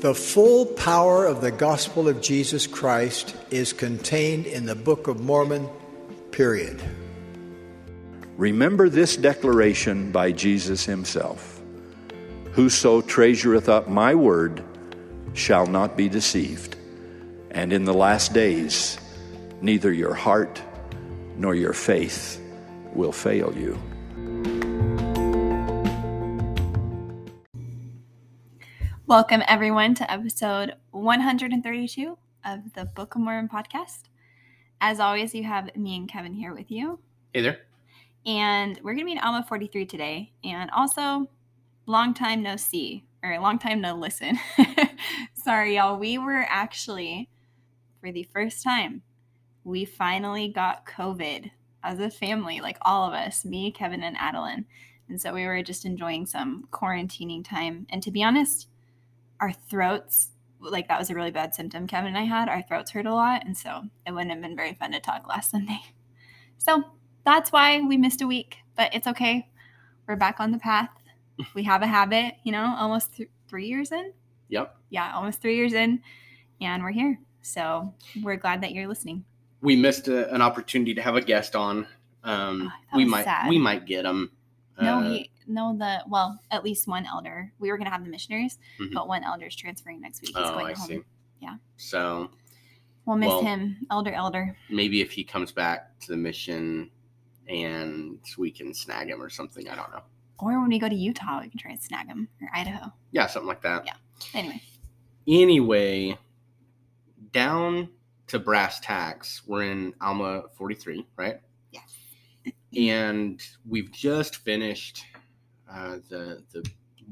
The full power of the gospel of Jesus Christ is contained in the Book of Mormon, period. Remember this declaration by Jesus himself Whoso treasureth up my word shall not be deceived. And in the last days, neither your heart nor your faith will fail you. Welcome, everyone, to episode 132 of the Book of Mormon podcast. As always, you have me and Kevin here with you. Hey there. And we're going to be in Alma 43 today. And also, long time no see, or long time no listen. Sorry, y'all. We were actually, for the first time, we finally got COVID as a family, like all of us, me, Kevin, and Adeline. And so we were just enjoying some quarantining time. And to be honest, our throats like that was a really bad symptom Kevin and I had. Our throats hurt a lot, and so it wouldn't have been very fun to talk last Sunday. So that's why we missed a week, but it's okay. We're back on the path. We have a habit, you know, almost th- three years in. Yep. Yeah, almost three years in, and we're here. So we're glad that you're listening. We missed a, an opportunity to have a guest on. Um, Oh, we might sad. we might get him. No, Uh, he no the well, at least one elder. We were gonna have the missionaries, Mhm. but one elder is transferring next week. He's Oh, going I home. see. Yeah. So We'll miss Well- him, elder, elder. maybe if he comes back to the mission and we can snag him or something. I don't know. Or when we go to Utah, we can try and snag him or Idaho. Yeah, something like that. Yeah. Anyway, Anyway, down to brass tacks. We're in Alma 43, right? Yes. And we've just finished uh, the the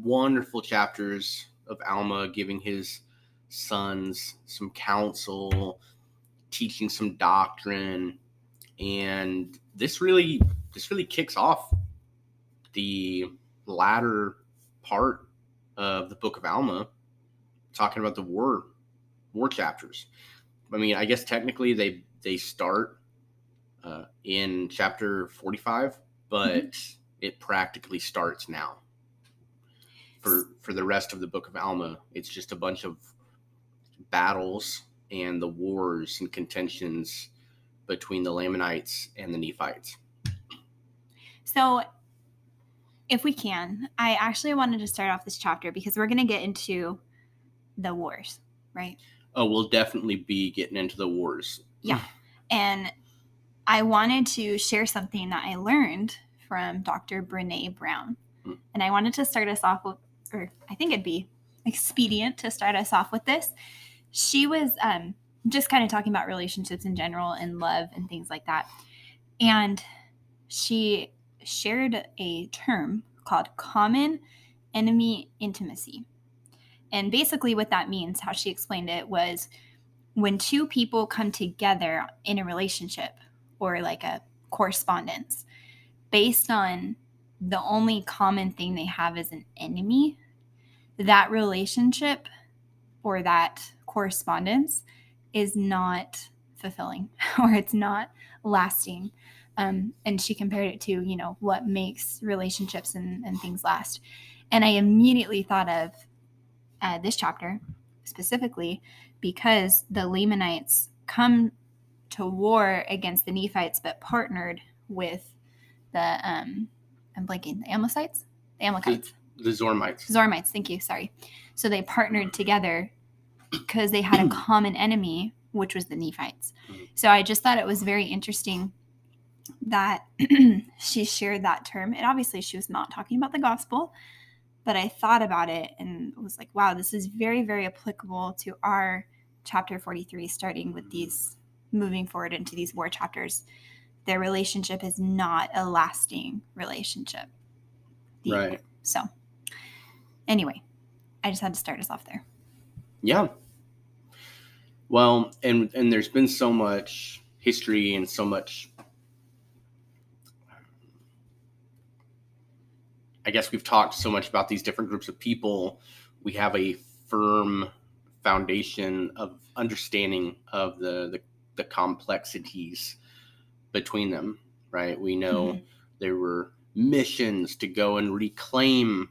wonderful chapters of Alma giving his sons some counsel, teaching some doctrine, and this really this really kicks off the latter part of the book of Alma talking about the war war chapters. I mean, I guess technically they they start uh, in chapter 45, but it practically starts now. For for the rest of the book of Alma, it's just a bunch of battles and the wars and contentions between the Lamanites and the Nephites. so if we can, I actually wanted to start off this chapter because we're going to get into the wars, right? Oh, we'll definitely be getting into the wars. Yeah. And I wanted to share something that I learned from Dr. Brene Brown. Hmm. And I wanted to start us off with, or I think it'd be expedient to start us off with this. She was um, just kind of talking about relationships in general and love and things like that. And she shared a term called common enemy intimacy. And basically, what that means, how she explained it, was when two people come together in a relationship or like a correspondence based on the only common thing they have is an enemy, that relationship or that correspondence is not fulfilling or it's not lasting. Um, and she compared it to, you know, what makes relationships and, and things last. And I immediately thought of uh, this chapter specifically because the Lamanites come to war against the Nephites, but partnered with the um, I'm blanking the Amlicites, the Amalekites, The Zormites. Zormites. Thank you. Sorry. So they partnered together because they had a common enemy, which was the Nephites. Mhm. So I just thought it was very interesting that she shared that term. And obviously, she was not talking about the gospel, but I thought about it and was like, wow, this is very, very applicable to our chapter 43, starting with these moving forward into these war chapters. Their relationship is not a lasting relationship. Right. So, anyway, I just had to start us off there. Yeah. Well, and and there's been so much history and so much I guess we've talked so much about these different groups of people. We have a firm foundation of understanding of the the, the complexities between them, right? We know Mhm. there were missions to go and reclaim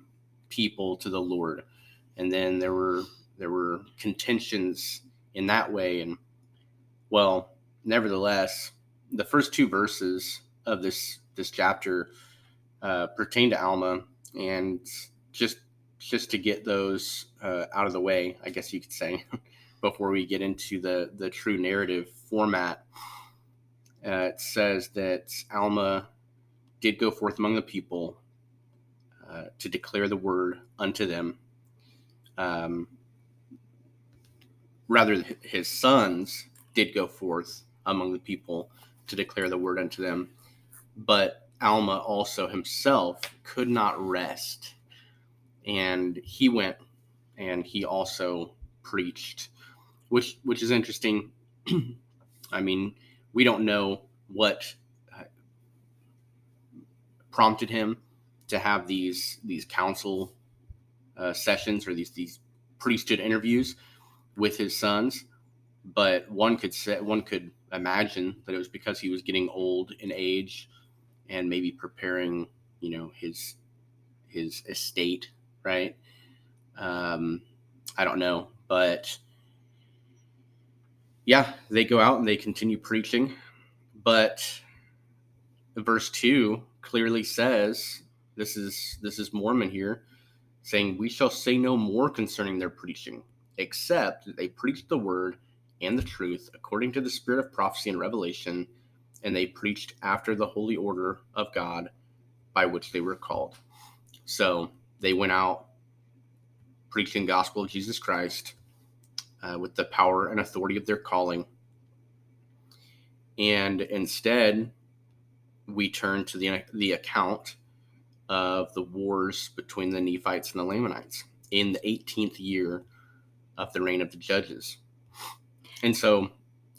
people to the Lord. And then there were there were contentions in that way. And well, nevertheless, the first two verses of this this chapter uh, pertain to Alma, and just just to get those uh, out of the way, I guess you could say, before we get into the the true narrative format. Uh, it says that Alma did go forth among the people uh, to declare the word unto them. Um, rather, his sons did go forth among the people to declare the word unto them. But Alma also himself could not rest. And he went and he also preached, which which is interesting. I mean, we don't know what uh, prompted him to have these these council uh, sessions or these these priesthood interviews with his sons, but one could say one could imagine that it was because he was getting old in age and maybe preparing, you know, his his estate, right? Um, I don't know, but yeah, they go out and they continue preaching, but verse two clearly says this is this is Mormon here saying we shall say no more concerning their preaching except that they preached the word and the truth according to the spirit of prophecy and revelation and they preached after the holy order of God by which they were called. So they went out preaching gospel of Jesus Christ uh, with the power and authority of their calling and instead we turn to the the account of the wars between the Nephites and the Lamanites in the 18th year of the reign of the judges. And so,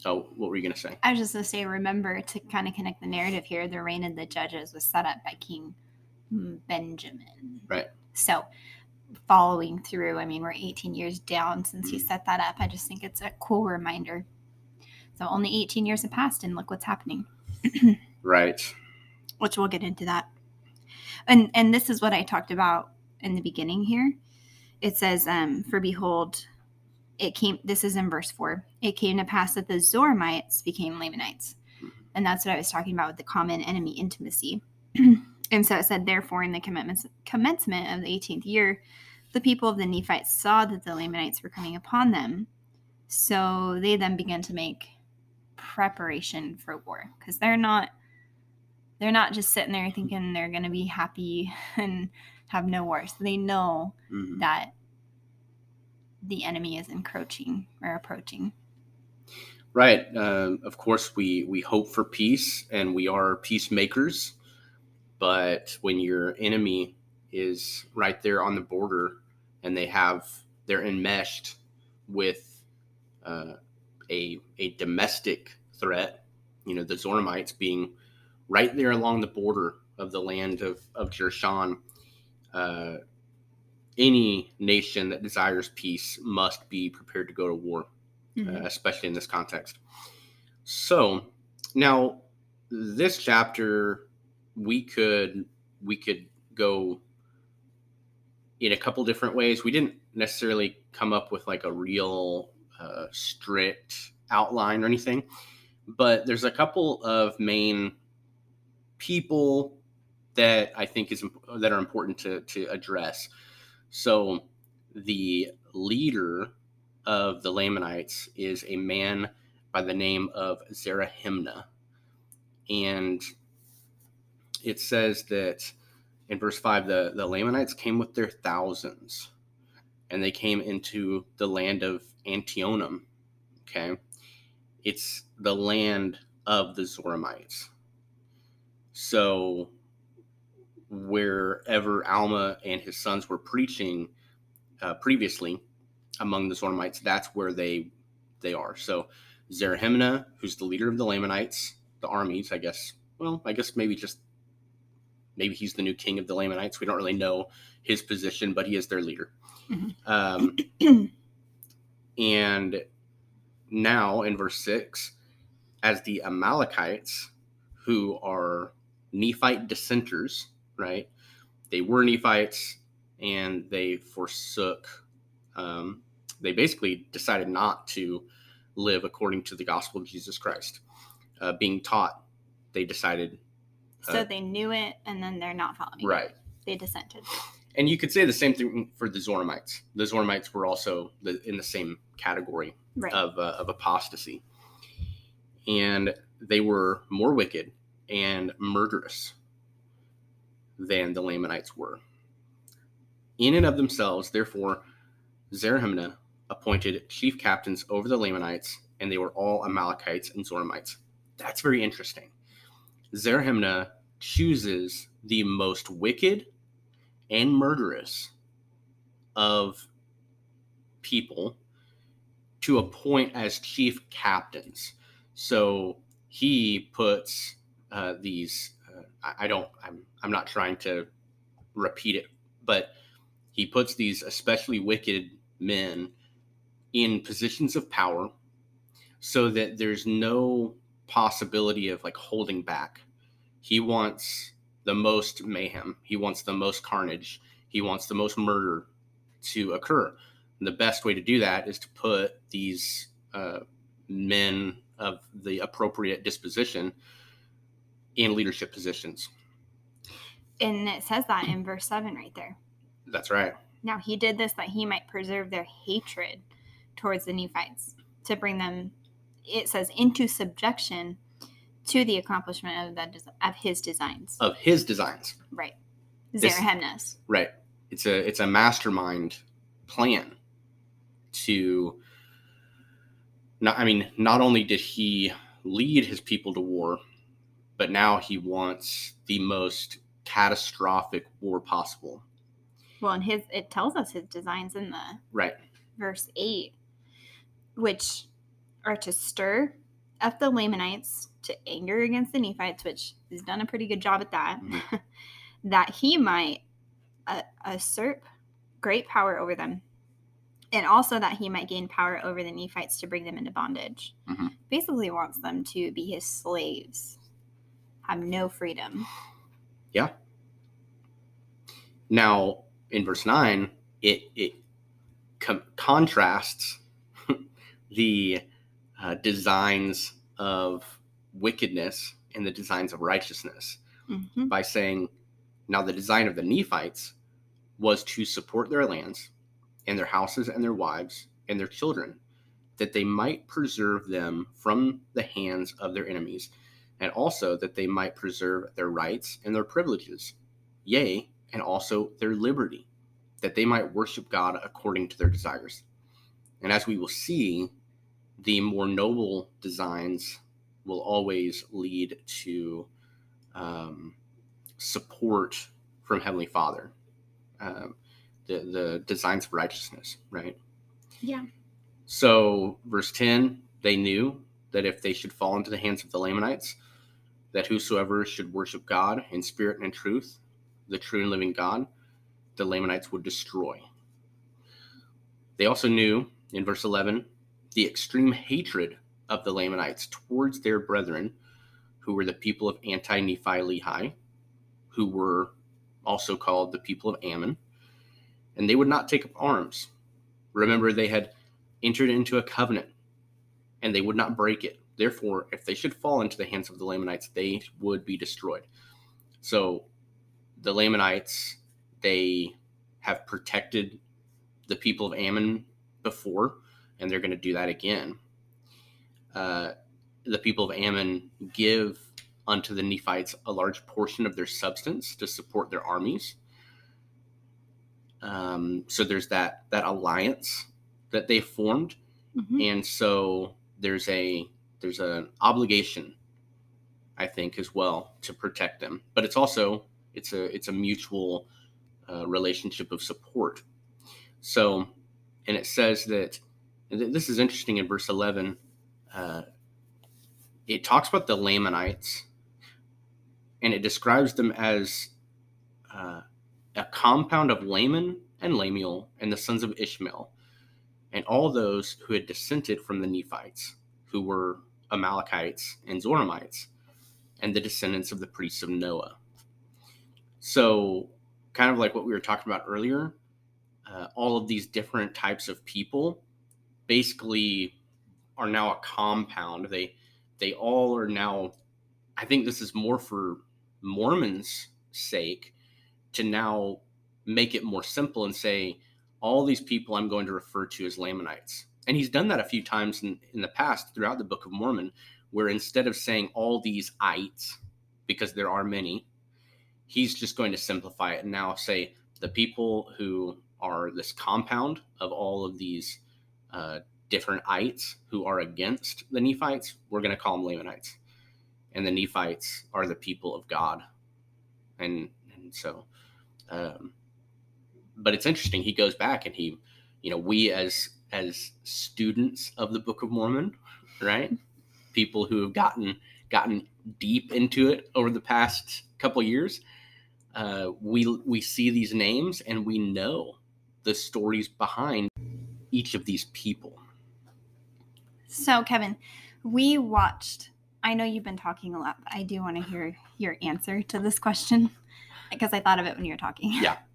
oh, what were you going to say? I was just going to say, remember to kind of connect the narrative here, the reign of the judges was set up by King Benjamin. Right. So, following through, I mean, we're 18 years down since he mm-hmm. set that up. I just think it's a cool reminder. So, only 18 years have passed, and look what's happening. right. Which we'll get into that and and this is what I talked about in the beginning here. It says, um, "For behold, it came." This is in verse four. It came to pass that the Zoramites became Lamanites, and that's what I was talking about with the common enemy intimacy. and so it said, therefore, in the commencement of the 18th year, the people of the Nephites saw that the Lamanites were coming upon them, so they then began to make preparation for war because they're not they're not just sitting there thinking they're going to be happy and have no wars. They know mm-hmm. that the enemy is encroaching or approaching. Right. Uh, of course, we we hope for peace and we are peacemakers. But when your enemy is right there on the border and they have they're enmeshed with uh, a a domestic threat, you know, the Zoramites being right there along the border of the land of, of Jershon. Uh, any nation that desires peace must be prepared to go to war, mm-hmm. uh, especially in this context. So now, this chapter, we could we could go in a couple different ways. We didn't necessarily come up with like a real uh, strict outline or anything, but there's a couple of main people that I think is that are important to to address. So the leader of the Lamanites is a man by the name of Zerahemnah. And it says that in verse 5 the, the Lamanites came with their thousands and they came into the land of Antionum. Okay. It's the land of the Zoramites. So wherever Alma and his sons were preaching uh, previously among the Zoramites, that's where they they are. So Zerahemnah, who's the leader of the Lamanites, the armies, I guess. Well, I guess maybe just maybe he's the new king of the Lamanites. We don't really know his position, but he is their leader. Mm-hmm. Um, and now in verse six, as the Amalekites, who are Nephite dissenters, right? They were Nephites and they forsook um, they basically decided not to live according to the gospel of Jesus Christ. Uh, being taught, they decided So Uh, they knew it, and then they're not following. it. right. They dissented. And you could say the same thing for the Zoramites. The Zoramites were also the, in the same category Right. of, uh, of apostasy. And they were more wicked and murderous than the Lamanites were. In and of themselves, therefore, Zerahemnah appointed chief captains over the Lamanites, and they were all Amalekites and Zoramites. That's very interesting. Zerahemnah chooses the most wicked and murderous of people to appoint as chief captains. So he puts uh, these. Uh, I, I don't. I'm. I'm not trying to repeat it, but he puts these especially wicked men in positions of power, so that there's no possibility of like holding back. He wants the most mayhem. He wants the most carnage. He wants the most murder to occur. And the best way to do that is to put these uh, men of the appropriate disposition in leadership positions. And it says that in verse 7 right there. That's right. Now he did this that he might preserve their hatred towards the Nephites, to bring them, it says, into subjection to the accomplishment of that des- of his designs. Of his designs. right. Zerahemnah's. Right. It's a it's a mastermind plan to not I mean, not only did he lead his people to war, but now he wants the most catastrophic war possible. Well, and his it tells us his designs in the Right. verse 8, which are to stir up the Lamanites to anger against the Nephites, which he's done a pretty good job at that, Mhm. that he might uh, usurp great power over them, and also that he might gain power over the Nephites to bring them into bondage. Mhm. Basically, wants them to be his slaves, have no freedom. Yeah. Now, in verse 9, it, it com- contrasts the uh, designs of wickedness and the designs of righteousness Mhm. by saying, Now the design of the Nephites was to support their lands and their houses and their wives and their children, that they might preserve them from the hands of their enemies, and also that they might preserve their rights and their privileges, yea, and also their liberty, that they might worship God according to their desires. And as we will see, the more noble designs will always lead to um, support from Heavenly Father, um, the the designs of righteousness, right? Yeah. So, verse ten, they knew that if they should fall into the hands of the Lamanites, that whosoever should worship God in spirit and in truth, the true and living God, the Lamanites would destroy. They also knew in verse 11 the extreme hatred of the Lamanites towards their brethren, who were the people of anti Nephi Lehi, who were also called the people of Ammon, and they would not take up arms. Remember, they had entered into a covenant and they would not break it. Therefore, if they should fall into the hands of the Lamanites, they would be destroyed. So, the Lamanites, they have protected the people of Ammon before, and they're going to do that again. Uh, the people of Ammon give unto the Nephites a large portion of their substance to support their armies. Um, so there's that that alliance that they formed, Mhm. and so there's a there's an obligation, I think, as well to protect them. But it's also it's a it's a mutual uh, relationship of support. So, and it says that this is interesting in verse eleven. Uh, it talks about the Lamanites, and it describes them as uh, a compound of Laman and Lemuel and the sons of Ishmael, and all those who had descended from the Nephites, who were Amalekites and Zoramites, and the descendants of the priests of Noah. So, kind of like what we were talking about earlier, uh, all of these different types of people basically are now a compound. They they all are now. I think this is more for Mormon's sake to now make it more simple and say all these people I'm going to refer to as Lamanites. And he's done that a few times in, in the past throughout the Book of Mormon, where instead of saying all these ites, because there are many, he's just going to simplify it and now say the people who are this compound of all of these uh, different ites who are against the Nephites, we're going to call them Lamanites. And the Nephites are the people of God. And, and so, um, but it's interesting. He goes back and he, you know, we as as students of the Book of Mormon, right? People who have gotten gotten deep into it over the past couple years, uh, we we see these names and we know the stories behind each of these people. So, Kevin, we watched. I know you've been talking a lot, but I do want to hear your answer to this question because I thought of it when you were talking. Yeah.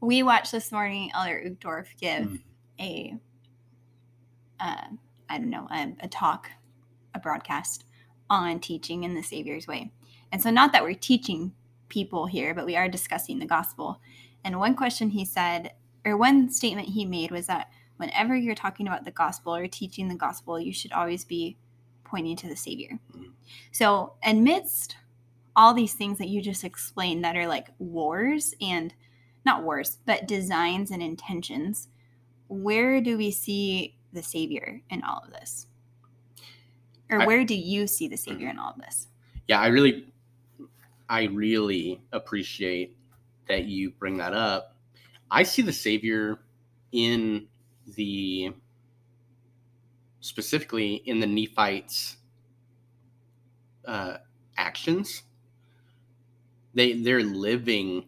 We watched this morning Elder Uchtdorf give Mm. a, uh, I don't know, a, a talk, a broadcast on teaching in the Savior's way. And so, not that we're teaching people here, but we are discussing the gospel. And one question he said, or one statement he made was that whenever you're talking about the gospel or teaching the gospel, you should always be pointing to the Savior. Mhm. So, amidst all these things that you just explained that are like wars and not wars, but designs and intentions, where do we see the Savior in all of this? Or I- where do you see the Savior in all of this? Yeah, I really, I really appreciate that you bring that up. I see the Savior in the, specifically in the Nephites' uh, actions. They they're living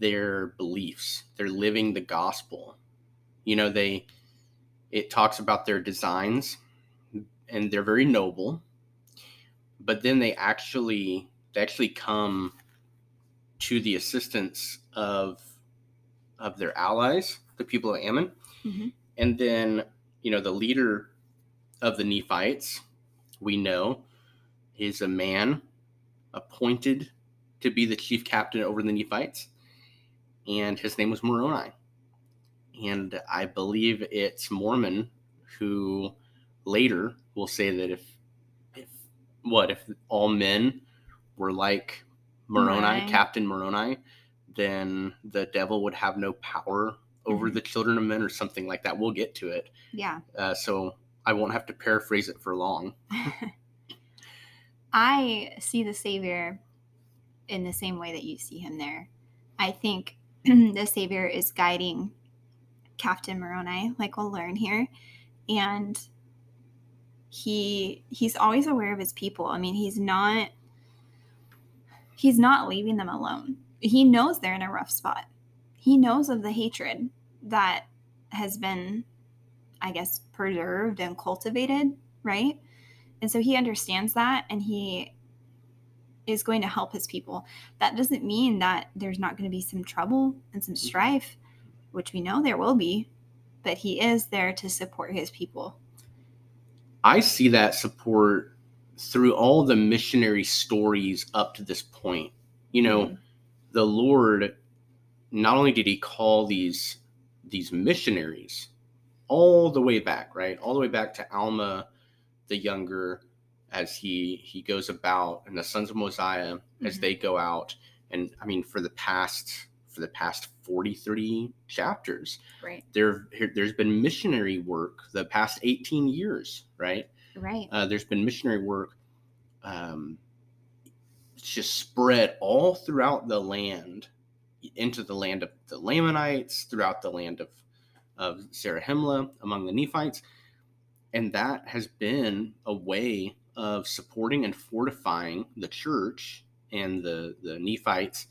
their beliefs. They're living the gospel. You know, they it talks about their designs, and they're very noble but then they actually they actually come to the assistance of of their allies, the people of Ammon, Mhm. and then you know the leader of the Nephites, we know, is a man appointed to be the chief captain over the Nephites, and his name was Moroni, and I believe it's Mormon who later will say that if if what if all men were like Moroni, Moroni. Captain Moroni, then the devil would have no power over Mhm. the children of men or something like that. We'll get to it. Yeah. Uh, so I won't have to paraphrase it for long. I see the Savior in the same way that you see him there. I think the Savior is guiding Captain Moroni, like we'll learn here, and he he's always aware of his people. I mean, he's not he's not leaving them alone. He knows they're in a rough spot. He knows of the hatred that has been, I guess, preserved and cultivated, right? And so he understands that and he is going to help his people. That doesn't mean that there's not going to be some trouble and some strife, which we know there will be, but he is there to support his people. I see that support through all the missionary stories up to this point. You know, Mhm. the Lord not only did he call these these missionaries all the way back, right? All the way back to Alma the younger as he he goes about and the sons of Mosiah as Mhm. they go out and I mean for the past for the past 43 chapters Right. there here- there's been missionary work the past 18 years right Right. uh, there's been missionary work um, it's just spread all throughout the land into the land of the Lamanites, throughout the land of, of Zarahemla, among the Nephites. And that has been a way of supporting and fortifying the church and the, the Nephites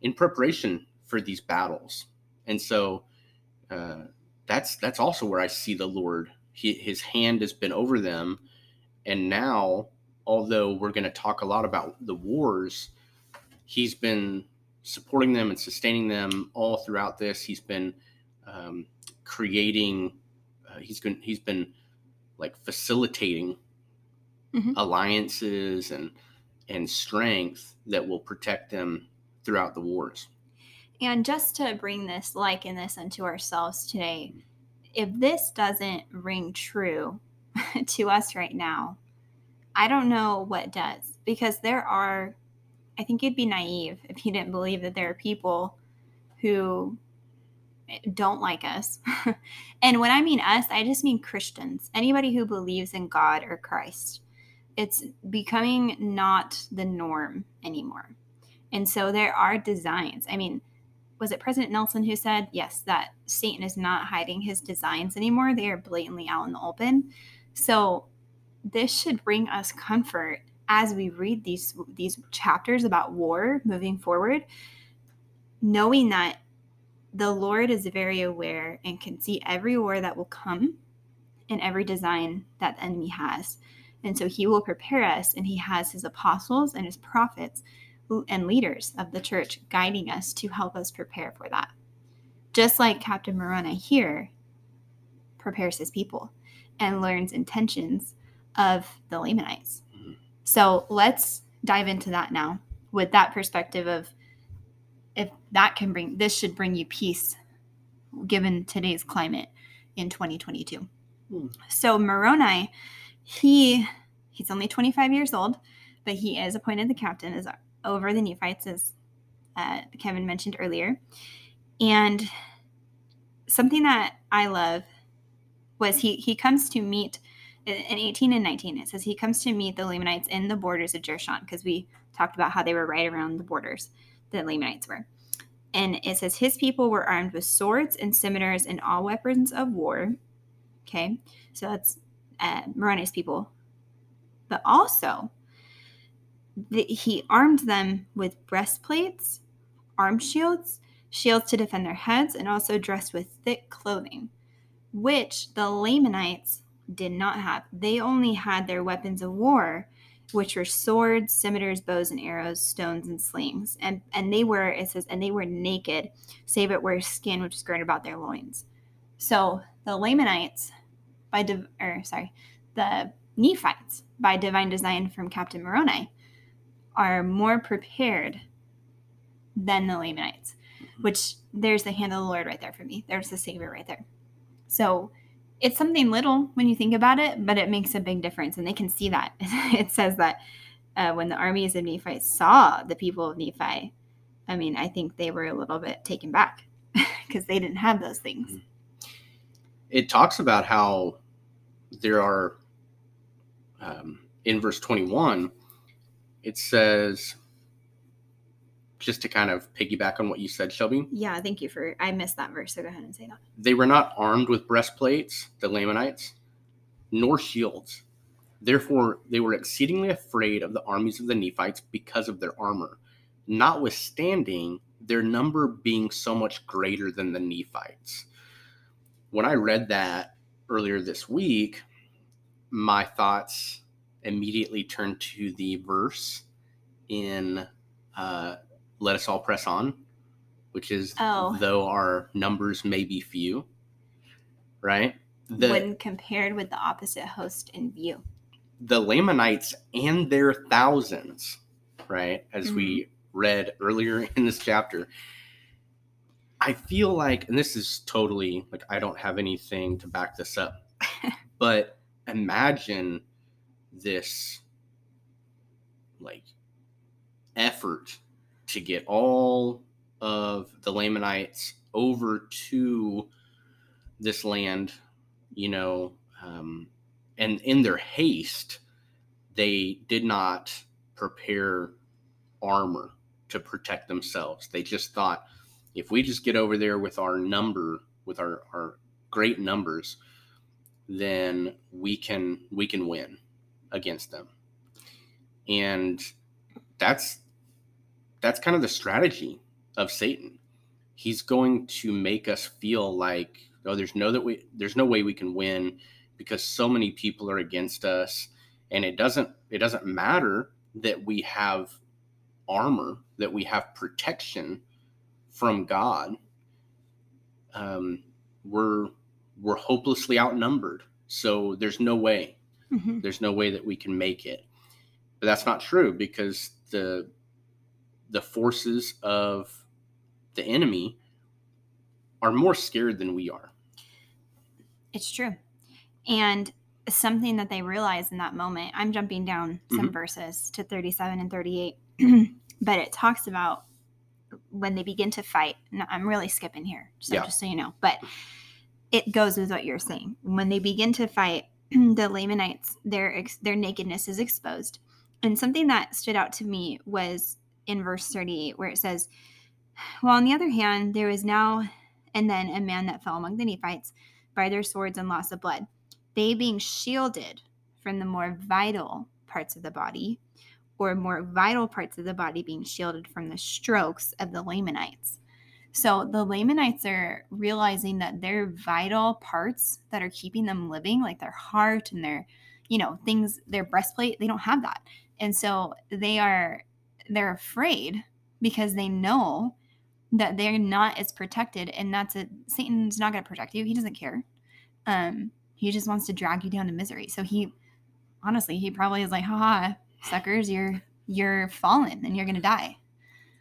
in preparation for these battles. And so uh, that's that's also where I see the Lord. He, his hand has been over them. And now, although we're going to talk a lot about the wars, he's been supporting them and sustaining them all throughout this. He's been um, creating uh, he's going he's been like facilitating Mhm. alliances and and strength that will protect them throughout the wars. And just to bring this, liken this unto ourselves today, if this doesn't ring true to us right now, I don't know what does. Because there are, I think you'd be naive if you didn't believe that there are people who don't like us. and when I mean us, I just mean Christians, anybody who believes in God or Christ. It's becoming not the norm anymore. And so there are designs. I mean, was it President Nelson who said, yes, that Satan is not hiding his designs anymore? They are blatantly out in the open. So this should bring us comfort as we read these these chapters about war moving forward, knowing that the Lord is very aware and can see every war that will come and every design that the enemy has. And so he will prepare us, and he has his apostles and his prophets and leaders of the church guiding us to help us prepare for that. Just like Captain Moroni here prepares his people and learns intentions of the Lamanites. So let's dive into that now with that perspective of if that can bring this should bring you peace given today's climate in 2022. Hmm. So Moroni, he he's only 25 years old, but he is appointed the captain as over the Nephites, as uh, Kevin mentioned earlier. And something that I love was he he comes to meet in 18 and 19. It says he comes to meet the Lamanites in the borders of Jershon because we talked about how they were right around the borders. The Lamanites were. And it says his people were armed with swords and scimitars and all weapons of war. Okay, so that's uh, Moroni's people. But also, the, he armed them with breastplates, arm shields, shields to defend their heads, and also dressed with thick clothing, which the Lamanites did not have. They only had their weapons of war, which were swords, scimitars, bows and arrows, stones and slings. And and they were, it says, and they were naked, save it were skin which was girded about their loins. So the Lamanites, by div- or sorry, the Nephites, by divine design from Captain Moroni, are more prepared than the Lamanites, which there's the hand of the Lord right there for me. There's the Savior right there. So it's something little when you think about it, but it makes a big difference. And they can see that. it says that uh, when the armies of Nephi saw the people of Nephi, I mean, I think they were a little bit taken back because they didn't have those things. It talks about how there are um, in verse 21 it says just to kind of piggyback on what you said shelby Yeah, thank you for. I missed that verse, so go ahead and say that. they were not armed with breastplates the lamanites nor shields therefore they were exceedingly afraid of the armies of the nephites because of their armor notwithstanding their number being so much greater than the nephites when i read that earlier this week my thoughts immediately turned to the verse in uh, let us all press on which is Oh. though our numbers may be few right the when compared with the opposite host in view. the lamanites and their thousands right as we mm-hmm. read earlier in this chapter i feel like and this is totally like i don't have anything to back this up but imagine this like effort to get all of the lamanites over to this land you know um, and in their haste they did not prepare armor to protect themselves. They just thought if we just get over there with our number with our, our great numbers then we can we can win against them. And that's that's kind of the strategy of satan he's going to make us feel like oh there's no that we there's no way we can win because so many people are against us and it doesn't it doesn't matter that we have armor that we have protection from god um, we're we're hopelessly outnumbered. So there's no way. Mhm. There's no way that we can make it. But that's not true because the the forces of the enemy are more scared than we are. It's true. And something that they realize in that moment, I'm jumping down some mm-hmm. verses to 37 and 38, but it talks about when they begin to fight. No, I'm really skipping here, so Yeah. just so you know, but it goes with what you're saying. When they begin to fight, the Lamanites, their ex- their nakedness is exposed. And something that stood out to me was in verse 38, where it says, Well, on the other hand, there was now and then a man that fell among the Nephites by their swords and loss of blood, they being shielded from the more vital parts of the body, or more vital parts of the body being shielded from the strokes of the Lamanites. So the Lamanites are realizing that their vital parts that are keeping them living, like their heart and their, you know, things, their breastplate, they don't have that. And so they are they're afraid because they know that they're not as protected and that's it. Satan's not going to protect you. He doesn't care. Um he just wants to drag you down to misery. So he honestly he probably is like haha suckers you're you're fallen and you're going to die.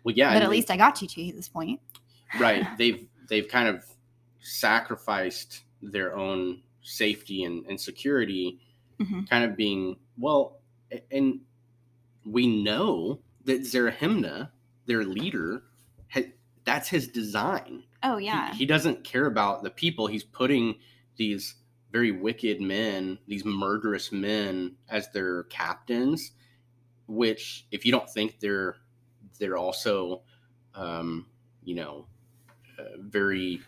Well, yeah, but at they- least i got you to this point. Right. They've they've kind of sacrificed their own safety and, and security, Mhm. kind of being well, and we know that Zerahemnah, their leader, that's his design. oh He- yeah He, doesn't care about the people. He's putting these very wicked men, these murderous men, as their captains. Which, if you don't think they're they're also, um, you know, uh, very.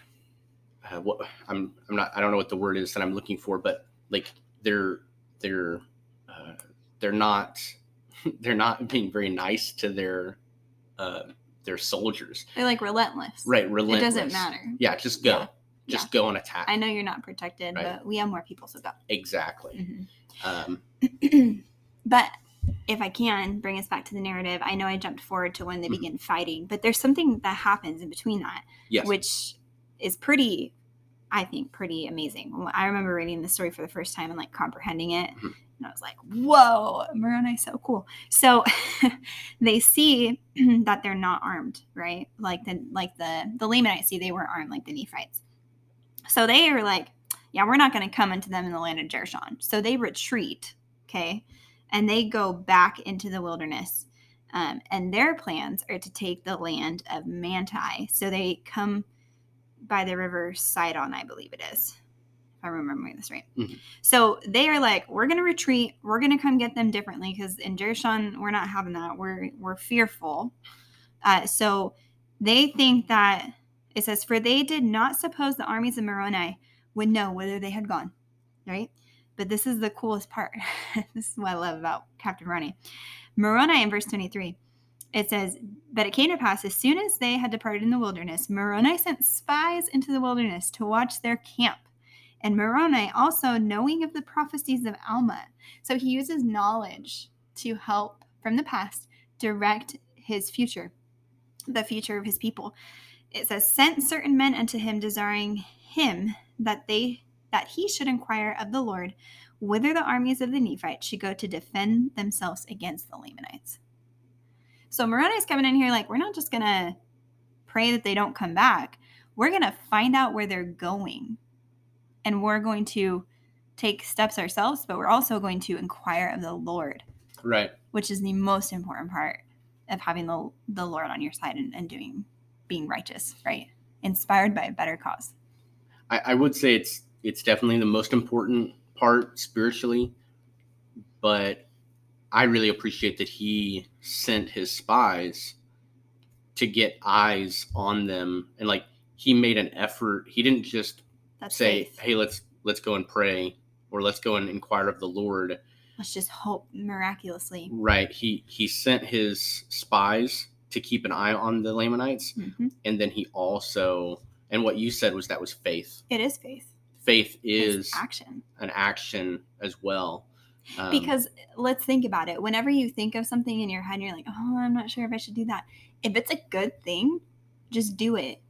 Uh, what I'm I'm not I don't know what the word is that I'm looking for, but like they're they're uh, they're not they're not being very nice to their uh, their soldiers. they're like relentless Right, relentless. it doesn't matter Yeah, just go. Yeah, Just go and attack. i know you're not protected Right. but we have more people so go Exactly. Mhm. Um, but if I can bring us back to the narrative, I know I jumped forward to when they Mhm. begin fighting, but there's something that happens in between that, yes. which is pretty, I think, pretty amazing. I remember reading the story for the first time and like comprehending it, Mhm. And I was like, "Whoa, Moroni's so cool." So they see that they're not armed, right? Like the like the the Lamanites see they weren't armed like the Nephites. So they are like, yeah, we're not going to come into them in the land of Jershon. So they retreat, okay, and they go back into the wilderness. Um, and their plans are to take the land of Manti. So they come by the river Sidon, I believe it is, if I'm remembering this right. Mhm. So they are like, we're going to retreat. We're going to come get them differently because in Jershon, we're not having that. We're we're fearful. Uh, so they think that it says, For they did not suppose the armies of Moroni would know whither they had gone. Right? But this is the coolest part. this is what I love about Captain Moroni. Moroni in verse 23, it says, But it came to pass as soon as they had departed in the wilderness, Moroni sent spies into the wilderness to watch their camp. And Moroni also knowing of the prophecies of Alma. So he uses knowledge to help from the past direct his future, the future of his people. It says sent certain men unto him desiring him that they that he should inquire of the lord whither the armies of the nephites should go to defend themselves against the lamanites. So moroni's coming in here like we're not just gonna pray that they don't come back. We're gonna find out where they're going and we're going to take steps ourselves but we're also going to inquire of the lord right. which is the most important part of having the, the Lord on your side and, and doing being righteous, right? Inspired by a better cause. I, I would say it's it's definitely the most important part spiritually, but I really appreciate that he sent his spies to get eyes on them and like he made an effort. He didn't just That's say, faith. "Hey, let's let's go and pray," or "Let's go and inquire of the Lord." Let's just hope miraculously. Right. He he sent his spies to keep an eye on the Lamanites, Mhm. and then he also and what you said was that was faith. It is faith. Faith It's is action. an action as well. Um, Because let's think about it. Whenever you think of something in your head, you're like, oh, I'm not sure if I should do that. If it's a good thing, just do it.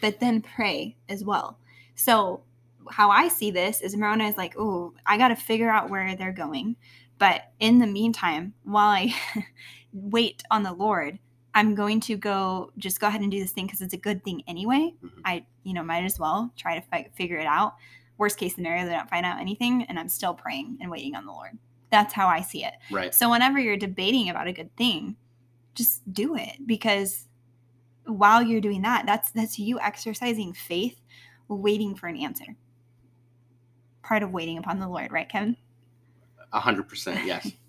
But then pray as well. So how I see this is Moroni is like, oh, I got to figure out where they're going. But in the meantime, while I wait on the Lord, I'm going to go just go ahead and do this thing because it's a good thing anyway. Mhm. I, you know, might as well try to fi- figure it out. Worst case scenario, they don't find out anything, and I'm still praying and waiting on the Lord. That's how I see it. Right. So whenever you're debating about a good thing, just do it because while you're doing that, that's that's you exercising faith, waiting for an answer. Part of waiting upon the Lord, right, Kevin? A hundred percent, yes.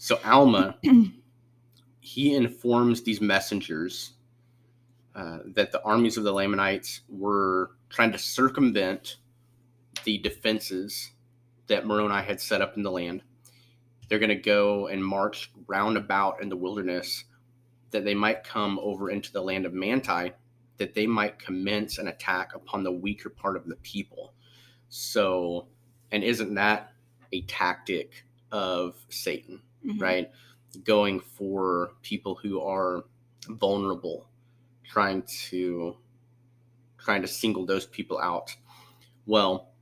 So Alma, he informs these messengers uh, that the armies of the Lamanites were trying to circumvent the defenses that Moroni had set up in the land. They're going to go and march roundabout in the wilderness that they might come over into the land of Manti, that they might commence an attack upon the weaker part of the people. So, and isn't that a tactic of Satan, Mhm. right? Going for people who are vulnerable, trying to trying to single those people out. Well,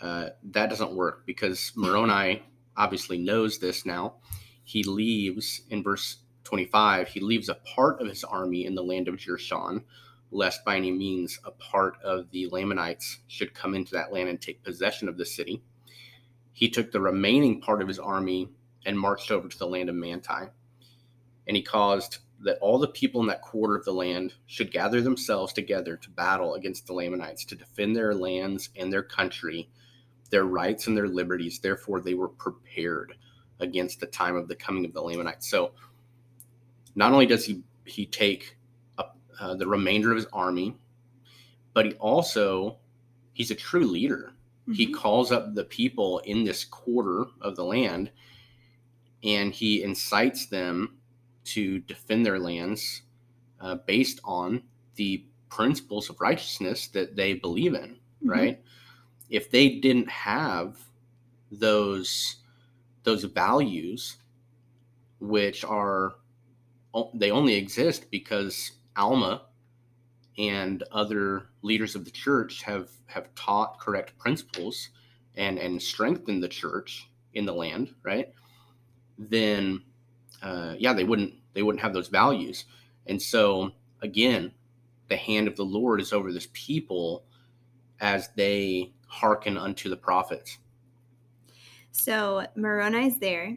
uh, that doesn't work because Moroni obviously knows this now. He leaves in verse 25, he leaves a part of his army in the land of Jershon, lest by any means a part of the Lamanites should come into that land and take possession of the city. He took the remaining part of his army and marched over to the land of Manti. And he caused that all the people in that quarter of the land should gather themselves together to battle against the Lamanites, to defend their lands and their country, their rights and their liberties. Therefore, they were prepared against the time of the coming of the Lamanites. So, not only does he he take uh, the remainder of his army, but he also he's a true leader. He Mhm. calls up the people in this quarter of the land, and he incites them to defend their lands uh, based on the principles of righteousness that they believe in. Mhm. Right? If they didn't have those those values, which are they only exist because Alma and other leaders of the church have have taught correct principles and and strengthened the church in the land, right? Then, uh, yeah, they wouldn't they wouldn't have those values, and so again, the hand of the Lord is over this people as they hearken unto the prophets. So Moroni's there,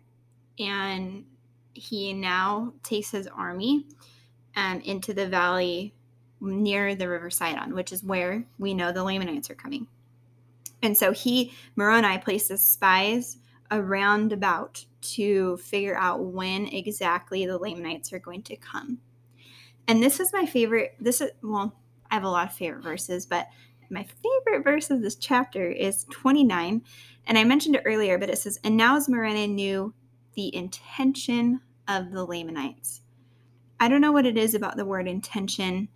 and he now takes his army um, into the valley near the river Sidon, which is where we know the Lamanites are coming. And so he, Moroni, places spies around about to figure out when exactly the Lamanites are going to come. And this is my favorite. This is, well, I have a lot of favorite verses, but my favorite verse of this chapter is 29. And I mentioned it earlier, but it says, And now as Moroni knew the intention of the Lamanites. I don't know what it is about the word intention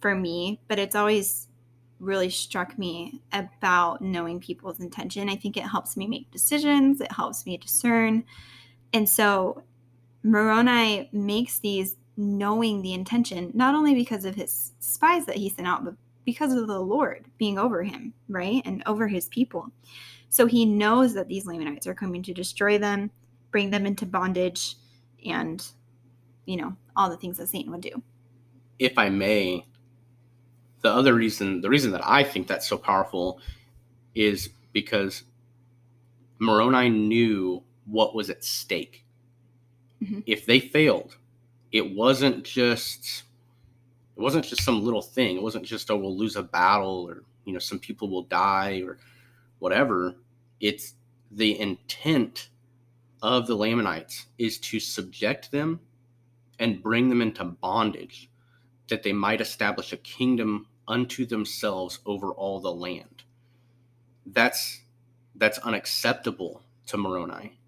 for me, but it's always really struck me about knowing people's intention. I think it helps me make decisions, it helps me discern. And so Moroni makes these knowing the intention, not only because of his spies that he sent out, but because of the Lord being over him, right? And over his people. So he knows that these Lamanites are coming to destroy them, bring them into bondage, and, you know, all the things that Satan would do. if I may, the other reason, the reason that I think that's so powerful is because Moroni knew what was at stake. Mhm. If they failed, it wasn't just it wasn't just some little thing. It wasn't just oh we'll lose a battle or you know some people will die or whatever. It's the intent of the Lamanites is to subject them and bring them into bondage that they might establish a kingdom unto themselves over all the land. That's that's unacceptable to Moroni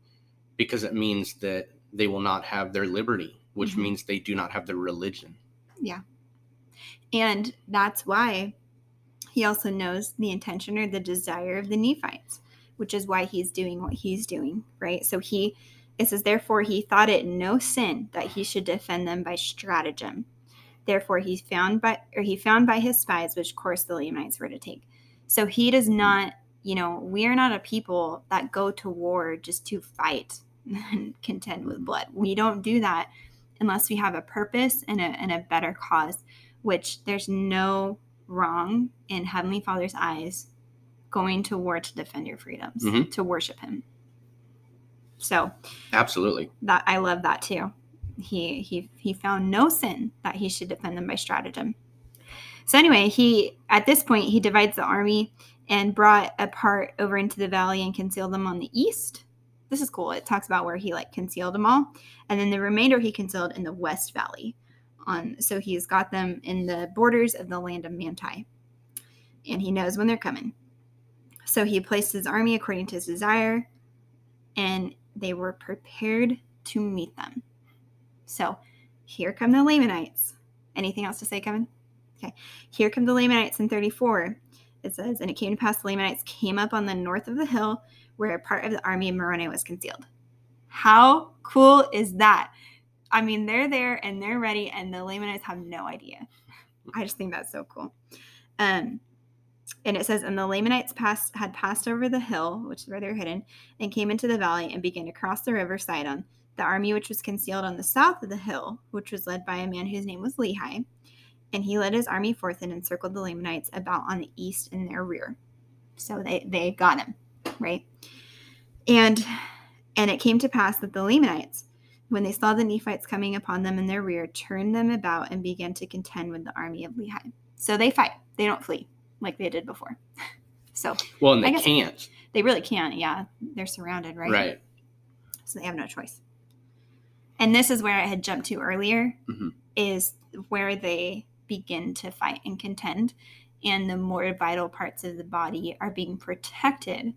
because it means that they will not have their liberty, which Mhm. means they do not have their religion. Yeah. And that's why he also knows the intention or the desire of the Nephites, which is why he's doing what he's doing, right? So he, it says, therefore he thought it no sin that he should defend them by stratagem. Therefore he found by, or he found by his spies, which course the Lamanites were to take. So he does not, you know, we are not a people that go to war just to fight and contend with blood. We don't do that unless we have a purpose and a, and a better cause, which there's no wrong in Heavenly Father's eyes going to war to defend your freedoms, Mhm. to worship Him. So Absolutely. that I love that too. He he he found no sin that he should defend them by stratagem. So anyway, he at this point he divides the army and brought a part over into the valley and concealed them on the east. This is cool. It talks about where he like concealed them all, and then the remainder he concealed in the west valley. On so he's got them in the borders of the land of Manti, and he knows when they're coming. So he placed his army according to his desire, and they were prepared to meet them. So here come the Lamanites. Anything else to say, Kevin? Okay. Here come the Lamanites in 34. It says, And it came to pass the Lamanites came up on the north of the hill where a part of the army of Moroni was concealed. How cool is that? I mean, they're there and they're ready, and the Lamanites have no idea. I just think that's so cool. Um, and it says, and the Lamanites passed had passed over the hill, which is where they're hidden, and came into the valley and began to cross the river Sidon. The army which was concealed on the south of the hill, which was led by a man whose name was Lehi, and he led his army forth and encircled the Lamanites about on the east in their rear. So they they got him, right? And and it came to pass that the Lamanites, when they saw the Nephites coming upon them in their rear, turned them about and began to contend with the army of Lehi. So they fight. They don't flee like they did before. So Well, and I they can't. they really can't. Yeah, they're surrounded, right? Right. So they have no choice. And this is where I had jumped to earlier, Mhm. is where they begin to fight and contend, and the more vital parts of the body are being protected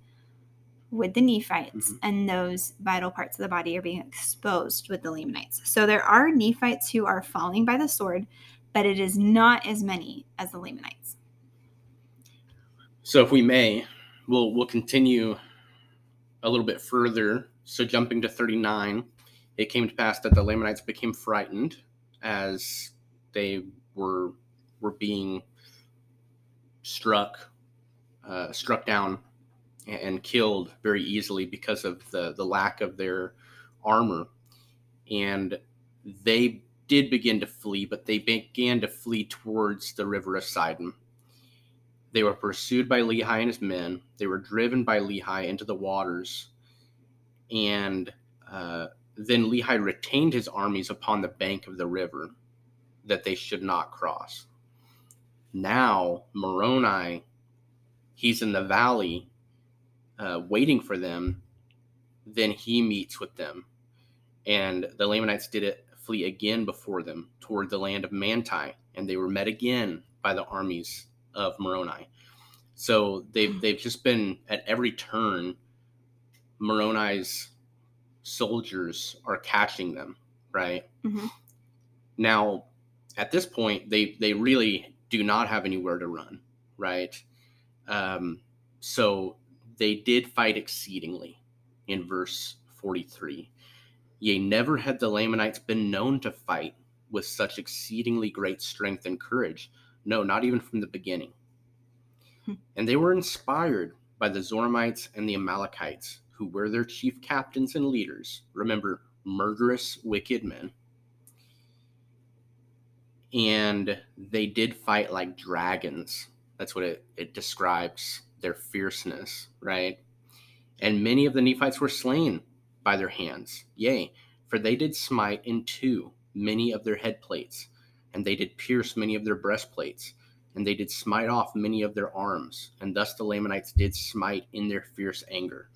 with the Nephites, Mhm. and those vital parts of the body are being exposed with the Lamanites. So there are Nephites who are falling by the sword, but it is not as many as the Lamanites. So if we may, we'll we'll continue a little bit further. So jumping to 39, it came to pass that the Lamanites became frightened as they were were being struck uh, struck down and, killed very easily because of the the lack of their armor, and they did begin to flee, but they began to flee towards the river of Sidon. They were pursued by Lehi and his men. They were driven by Lehi into the waters. And uh, then Lehi retained his armies upon the bank of the river that they should not cross. Now, Moroni, he's in the valley uh, waiting for them. Then he meets with them. And the Lamanites did it flee again before them toward the land of Manti. And they were met again by the armies of Moroni. So they've they've just been at every turn. Moroni's soldiers are catching them, right? Mhm. Now, at this point, they they really do not have anywhere to run, right? Um, so they did fight exceedingly in verse 43. Yea, never had the Lamanites been known to fight with such exceedingly great strength and courage. No, not even from the beginning. Hmm. And they were inspired by the Zoramites and the Amalekites, who were their chief captains and leaders. Remember, murderous, wicked men. And they did fight like dragons. That's what it, it describes their fierceness, right? And many of the Nephites were slain by their hands. Yea, for they did smite in two many of their head plates, and they did pierce many of their breastplates, and they did smite off many of their arms, and thus the Lamanites did smite in their fierce anger.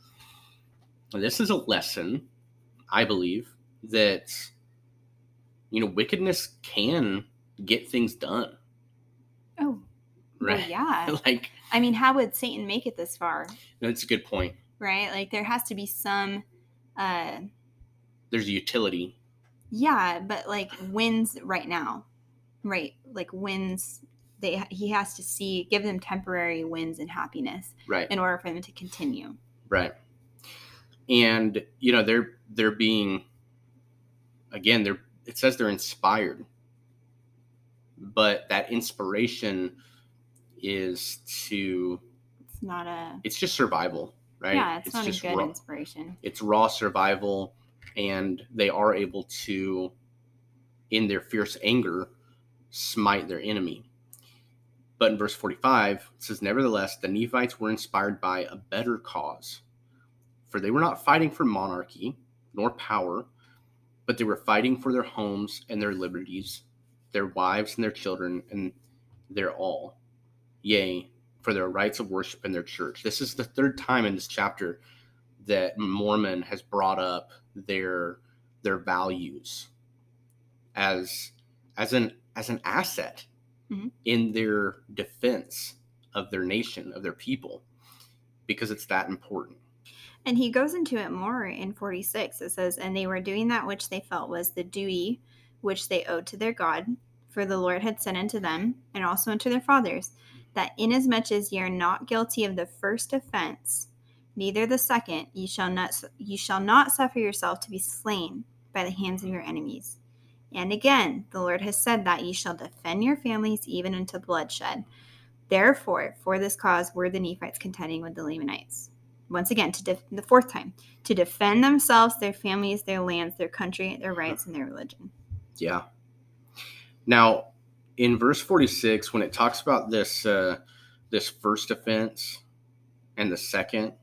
And this is a lesson, I believe, that you know wickedness can get things done, Oh, well, right? yeah. like I mean, how would Satan make it this far? that's a good point. right? Like there has to be some uh There's utility, yeah, but like wins right now. Right? Like wins they he has to see give them temporary wins and happiness right? in order for them to continue. Right. And you know, they're they're being again, they're it says they're inspired. But that inspiration is to It's not a it's just survival, right? yeah. It's, not a good raw, inspiration. it's raw survival, and they are able to, in their fierce anger, smite their enemy. But in verse 45, it says, Nevertheless, the Nephites were inspired by a better cause. For they were not fighting for monarchy nor power, but they were fighting for their homes and their liberties, their wives and their children, and their all. Yea, for their rights of worship in their church. This is the third time in this chapter that Mormon has brought up their their values as as an as an asset Mhm. in their defense of their nation, of their people, because it's that important. And he goes into it more in 46. It says, And they were doing that which they felt was the duty which they owed to their God, for the Lord had sent unto them, and also unto their fathers, that inasmuch as ye are not guilty of the first offense, neither the second, ye shall not ye shall not suffer yourself to be slain by the hands of your enemies. And again, the Lord has said that ye shall defend your families even unto bloodshed. Therefore, for this cause were the Nephites contending with the Lamanites once again to def- the fourth time to defend themselves their families their lands their country their rights and their religion Yeah. Now, in verse 46, when it talks about this uh, this first offense and the second,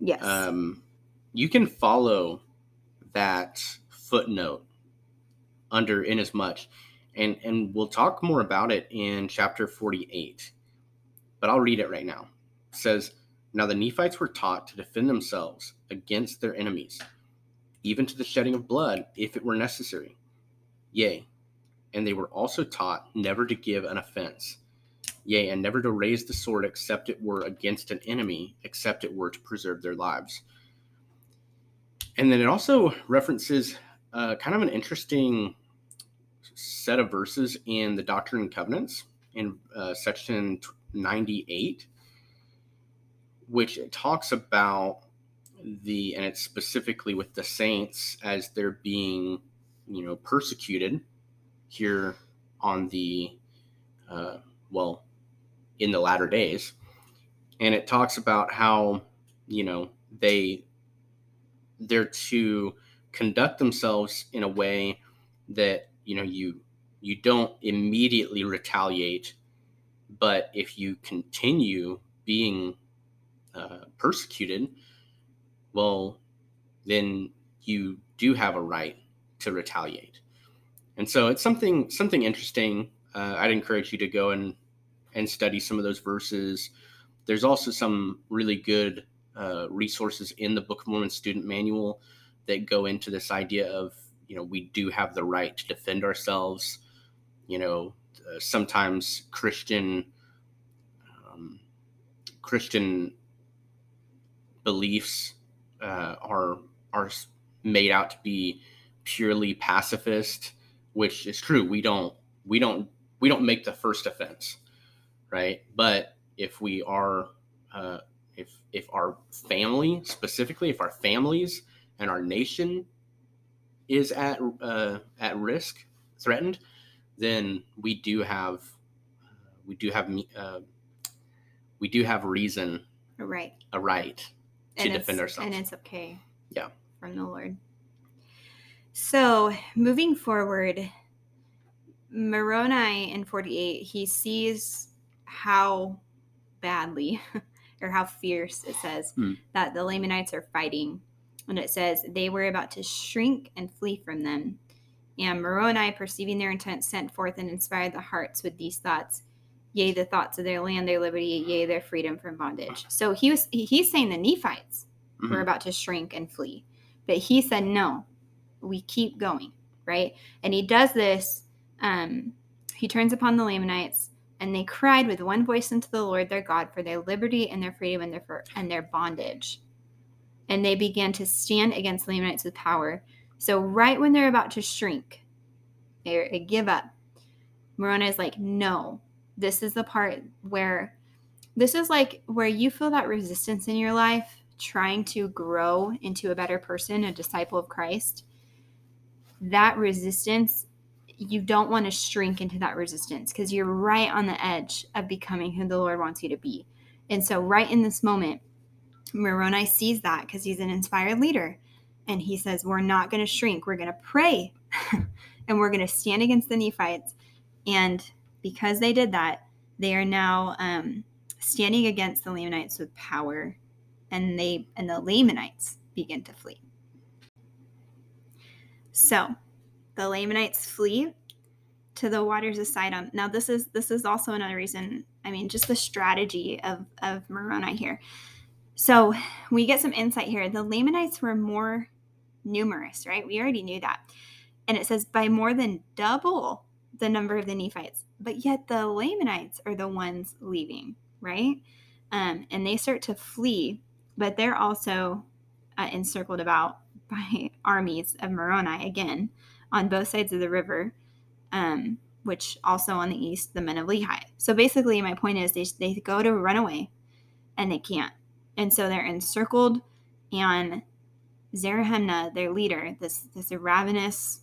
yes um, you can follow that footnote under inasmuch, and and we'll talk more about it in chapter 48. But I'll read it right now. It says, "Now the Nephites were taught to defend themselves against their enemies, even to the shedding of blood, if it were necessary. Yea, and they were also taught never to give an offense." Yea, and never to raise the sword except it were against an enemy, except it were to preserve their lives. And then it also references uh, kind of an interesting set of verses in the Doctrine and Covenants in uh, section 98, which talks about the, and it's specifically with the saints as they're being, you know, persecuted here on the, uh, well, in the latter days. And it talks about how, you know, they, they're to conduct themselves in a way that you know you you don't immediately retaliate but if you continue being uh, persecuted well then you do have a right to retaliate. And so it's something something interesting. Uh, i'd encourage you to go and and study some of those verses. There's also some really good uh, resources in the book of mormon student manual that go into this idea of you know we do have the right to defend ourselves. You know uh, sometimes christian um, christian beliefs uh, are are made out to be purely pacifist which is true. We don't we don't we don't make the first offense right? But if we are uh, if if our family specifically if our families and our nation is at uh, at risk, threatened, then we do have we do have uh, we do have reason, right a right to and defend ourselves. and it's okay Yeah. from the lord so moving forward moroni in 48 he sees how badly or how fierce it says Hmm. that the lamanites are fighting and it says they were about to shrink and flee from them. And moroni perceiving their intent sent forth and inspired the hearts with these thoughts. Yea the thoughts of their land their liberty yea their freedom from bondage. So he was he- he's saying the nephites Mhm. were about to shrink and flee. But he said no we keep going right? And he does this um he turns upon the lamanites and they cried with one voice unto the lord their god for their liberty and their freedom and their for, and their bondage and they began to stand against the lamanites with power. So right when they're about to shrink they they give up. Moroni is like no this is the part where this is like where you feel that resistance in your life trying to grow into a better person a disciple of christ. That resistance you don't want to shrink into that resistance because you're right on the edge of becoming who the lord wants you to be. And so, right in this moment, Moroni sees that because he's an inspired leader. And he says, We're not going to shrink. We're going to pray and we're going to stand against the Nephites. And because they did that, they are now um, standing against the Lamanites with power. And they and the Lamanites begin to flee. So the Lamanites flee to the waters of Sidon. Now this is this is also another reason. I mean, just the strategy of of Moroni here. So we get some insight here. The Lamanites were more numerous, right? We already knew that. And it says by more than double the number of the Nephites. But yet the Lamanites are the ones leaving, right? Um, and they start to flee, but they're also uh, encircled about by armies of Moroni again on both sides of the river, um, which also on the east, the men of Lehi. So basically, my point is they, they go to run away and they can't. And so they're encircled, and Zerahemnah, their leader, this, this ravenous,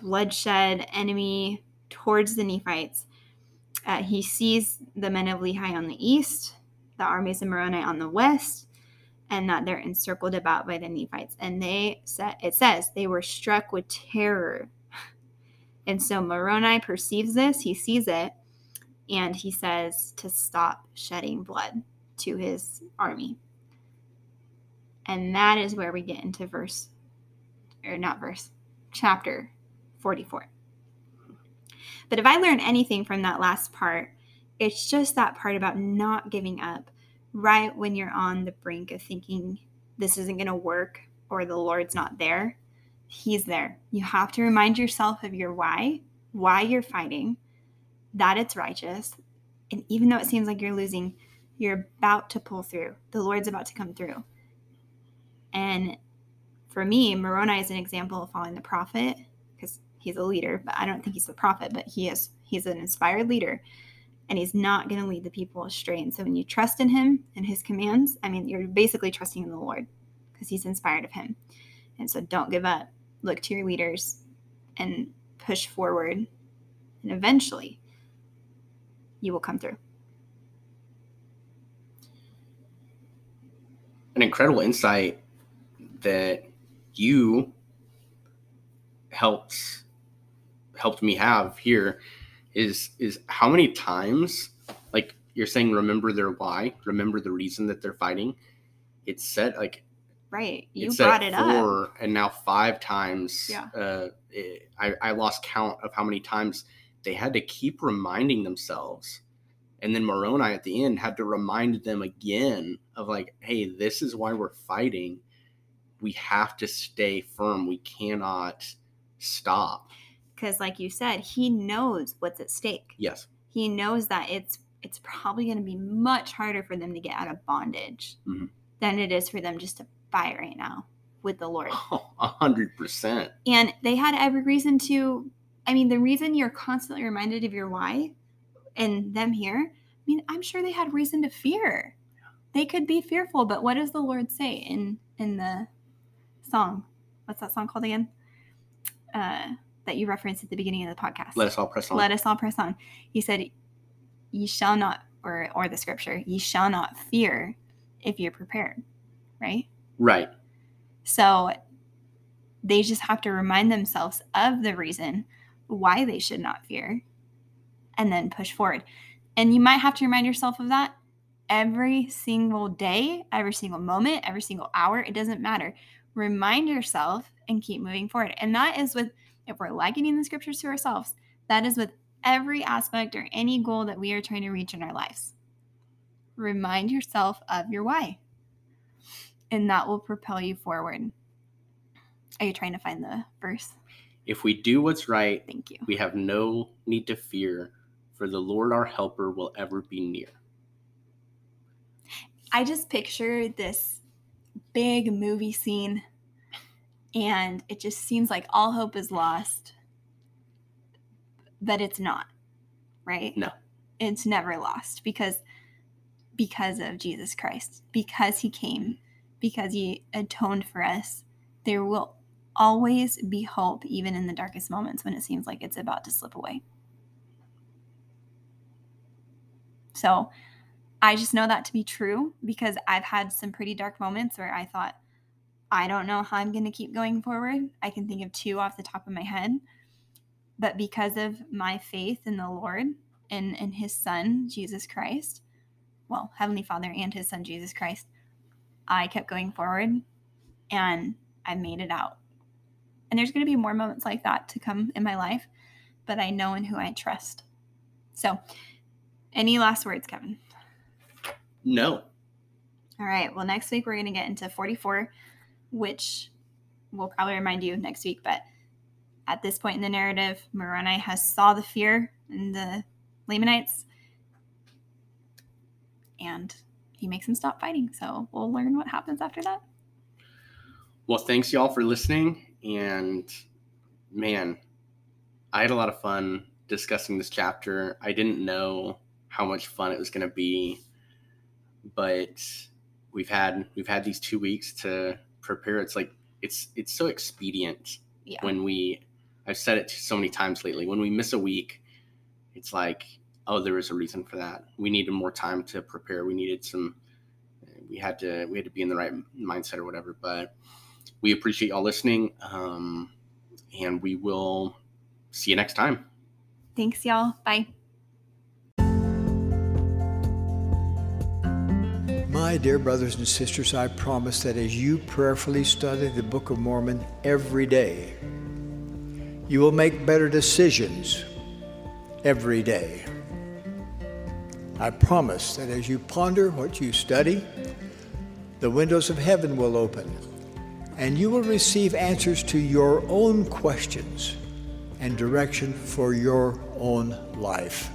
bloodshed enemy towards the Nephites, uh, he sees the men of Lehi on the east, the armies of Moroni on the west, and that they're encircled about by the Nephites. And they said it says they were struck with terror. And so Moroni perceives this, he sees it, and he says to stop shedding blood to his army. And that is where we get into verse, or not verse, chapter 44. But if I learn anything from that last part, it's just that part about not giving up right when you're on the brink of thinking this isn't going to work or the Lord's not there. He's there. You have to remind yourself of your why, why you're fighting, that it's righteous. And even though it seems like you're losing, you're about to pull through. The Lord's about to come through. And for me, Moroni is an example of following the prophet because he's a leader, but I don't think he's a prophet, but he is he's an inspired leader and he's not going to lead the people astray. And so when you trust in him and his commands, I mean, you're basically trusting in the Lord because he's inspired of him. And so don't give up. Look to your leaders and push forward. And eventually, you will come through. An incredible insight that you helped helped me have here is is how many times like you're saying remember their why remember the reason that they're fighting. It's said like right. You brought it four, up and now five times yeah. uh, it, I, I lost count of how many times they had to keep reminding themselves and then moroni at the end had to remind them again of like hey this is why we're fighting. We have to stay firm. We cannot stop. Because like you said he knows what's at stake. Yes. He knows that it's it's probably going to be much harder for them to get out of bondage mm-hmm. than it is for them just to fight right now with the lord. A hundred percent. And they had every reason to i mean the reason you're constantly reminded of your why and them here i mean i'm sure they had reason to fear they could be fearful but what does the lord say in in the song what's that song called again uh that you referenced at the beginning of the podcast. Let us all press on. Let us all press on. He said, "Ye shall not," or or the scripture, "Ye shall not fear if you're prepared." Right. Right. So they just have to remind themselves of the reason why they should not fear, and then push forward. And you might have to remind yourself of that every single day, every single moment, every single hour. It doesn't matter. Remind yourself and keep moving forward. And that is with if we're likening the scriptures to ourselves, that is with every aspect or any goal that we are trying to reach in our lives. Remind yourself of your why, and that will propel you forward. Are you trying to find the verse? If we do what's right, thank you. We have no need to fear, for the Lord our helper will ever be near. I just picture this big movie scene and it just seems like all hope is lost but it's not right? No. It's never lost because because of jesus christ. Because he came because he atoned for us there will always be hope even in the darkest moments when it seems like it's about to slip away so I just know that to be true because I've had some pretty dark moments where I thought, I don't know how I'm going to keep going forward. I can think of two off the top of my head. But because of my faith in the Lord and, and his son, Jesus Christ, well, Heavenly Father and his son, Jesus Christ, I kept going forward and I made it out. And there's going to be more moments like that to come in my life, but I know in who I trust. So, any last words, Kevin? No. All right. Well, next week we're going to get into 44, which we'll probably remind you next week. But at this point in the narrative, Moroni has saw the fear in the Lamanites, and he makes them stop fighting. So we'll learn what happens after that. Well, thanks y'all for listening. And man, I had a lot of fun discussing this chapter. I didn't know how much fun it was going to be, but we've had we've had these two weeks to prepare. It's like it's it's so expedient Yeah. when we. I've said it so many times lately. When we miss a week, it's like, oh, there is a reason for that. We needed more time to prepare. We needed some. We had to we had to be in the right mindset or whatever. But we appreciate y'all listening, um, and we will see you next time. Thanks, y'all. Bye. My dear brothers and sisters, I promise that as you prayerfully study the Book of Mormon every day, you will make better decisions every day. I promise that as you ponder what you study, the windows of heaven will open and you will receive answers to your own questions and direction for your own life.